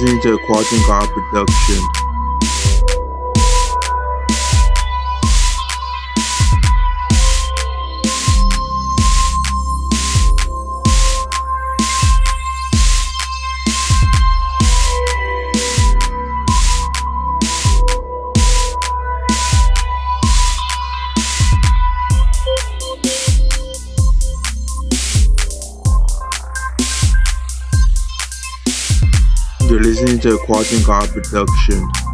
listening to a Quadren God production. You're listening to a Quadren God production.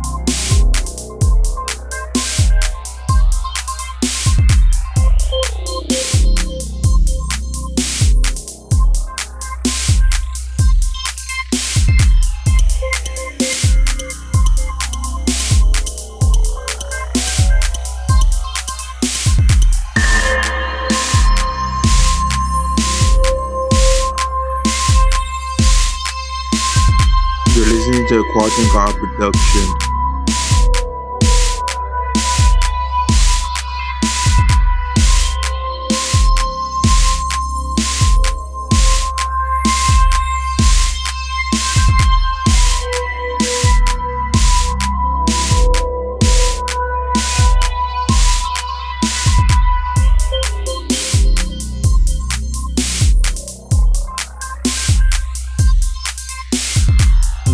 A Quadren God production.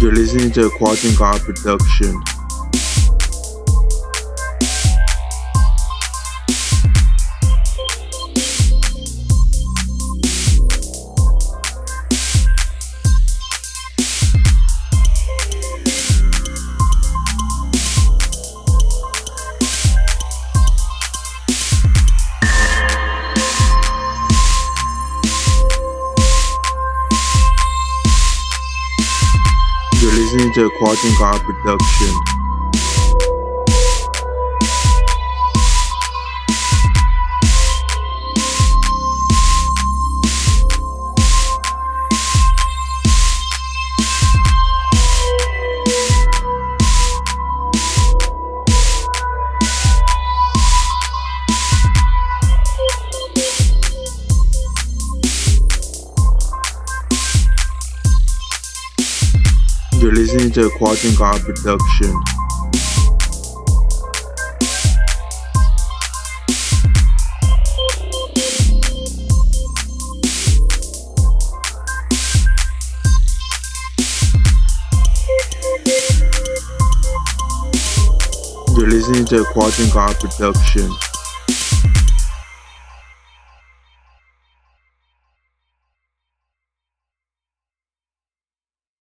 You're listening to a Quadren God production. You're listening to a Quadren God production. You're listening to a Quadren God production. You're listening to a Quadren God production.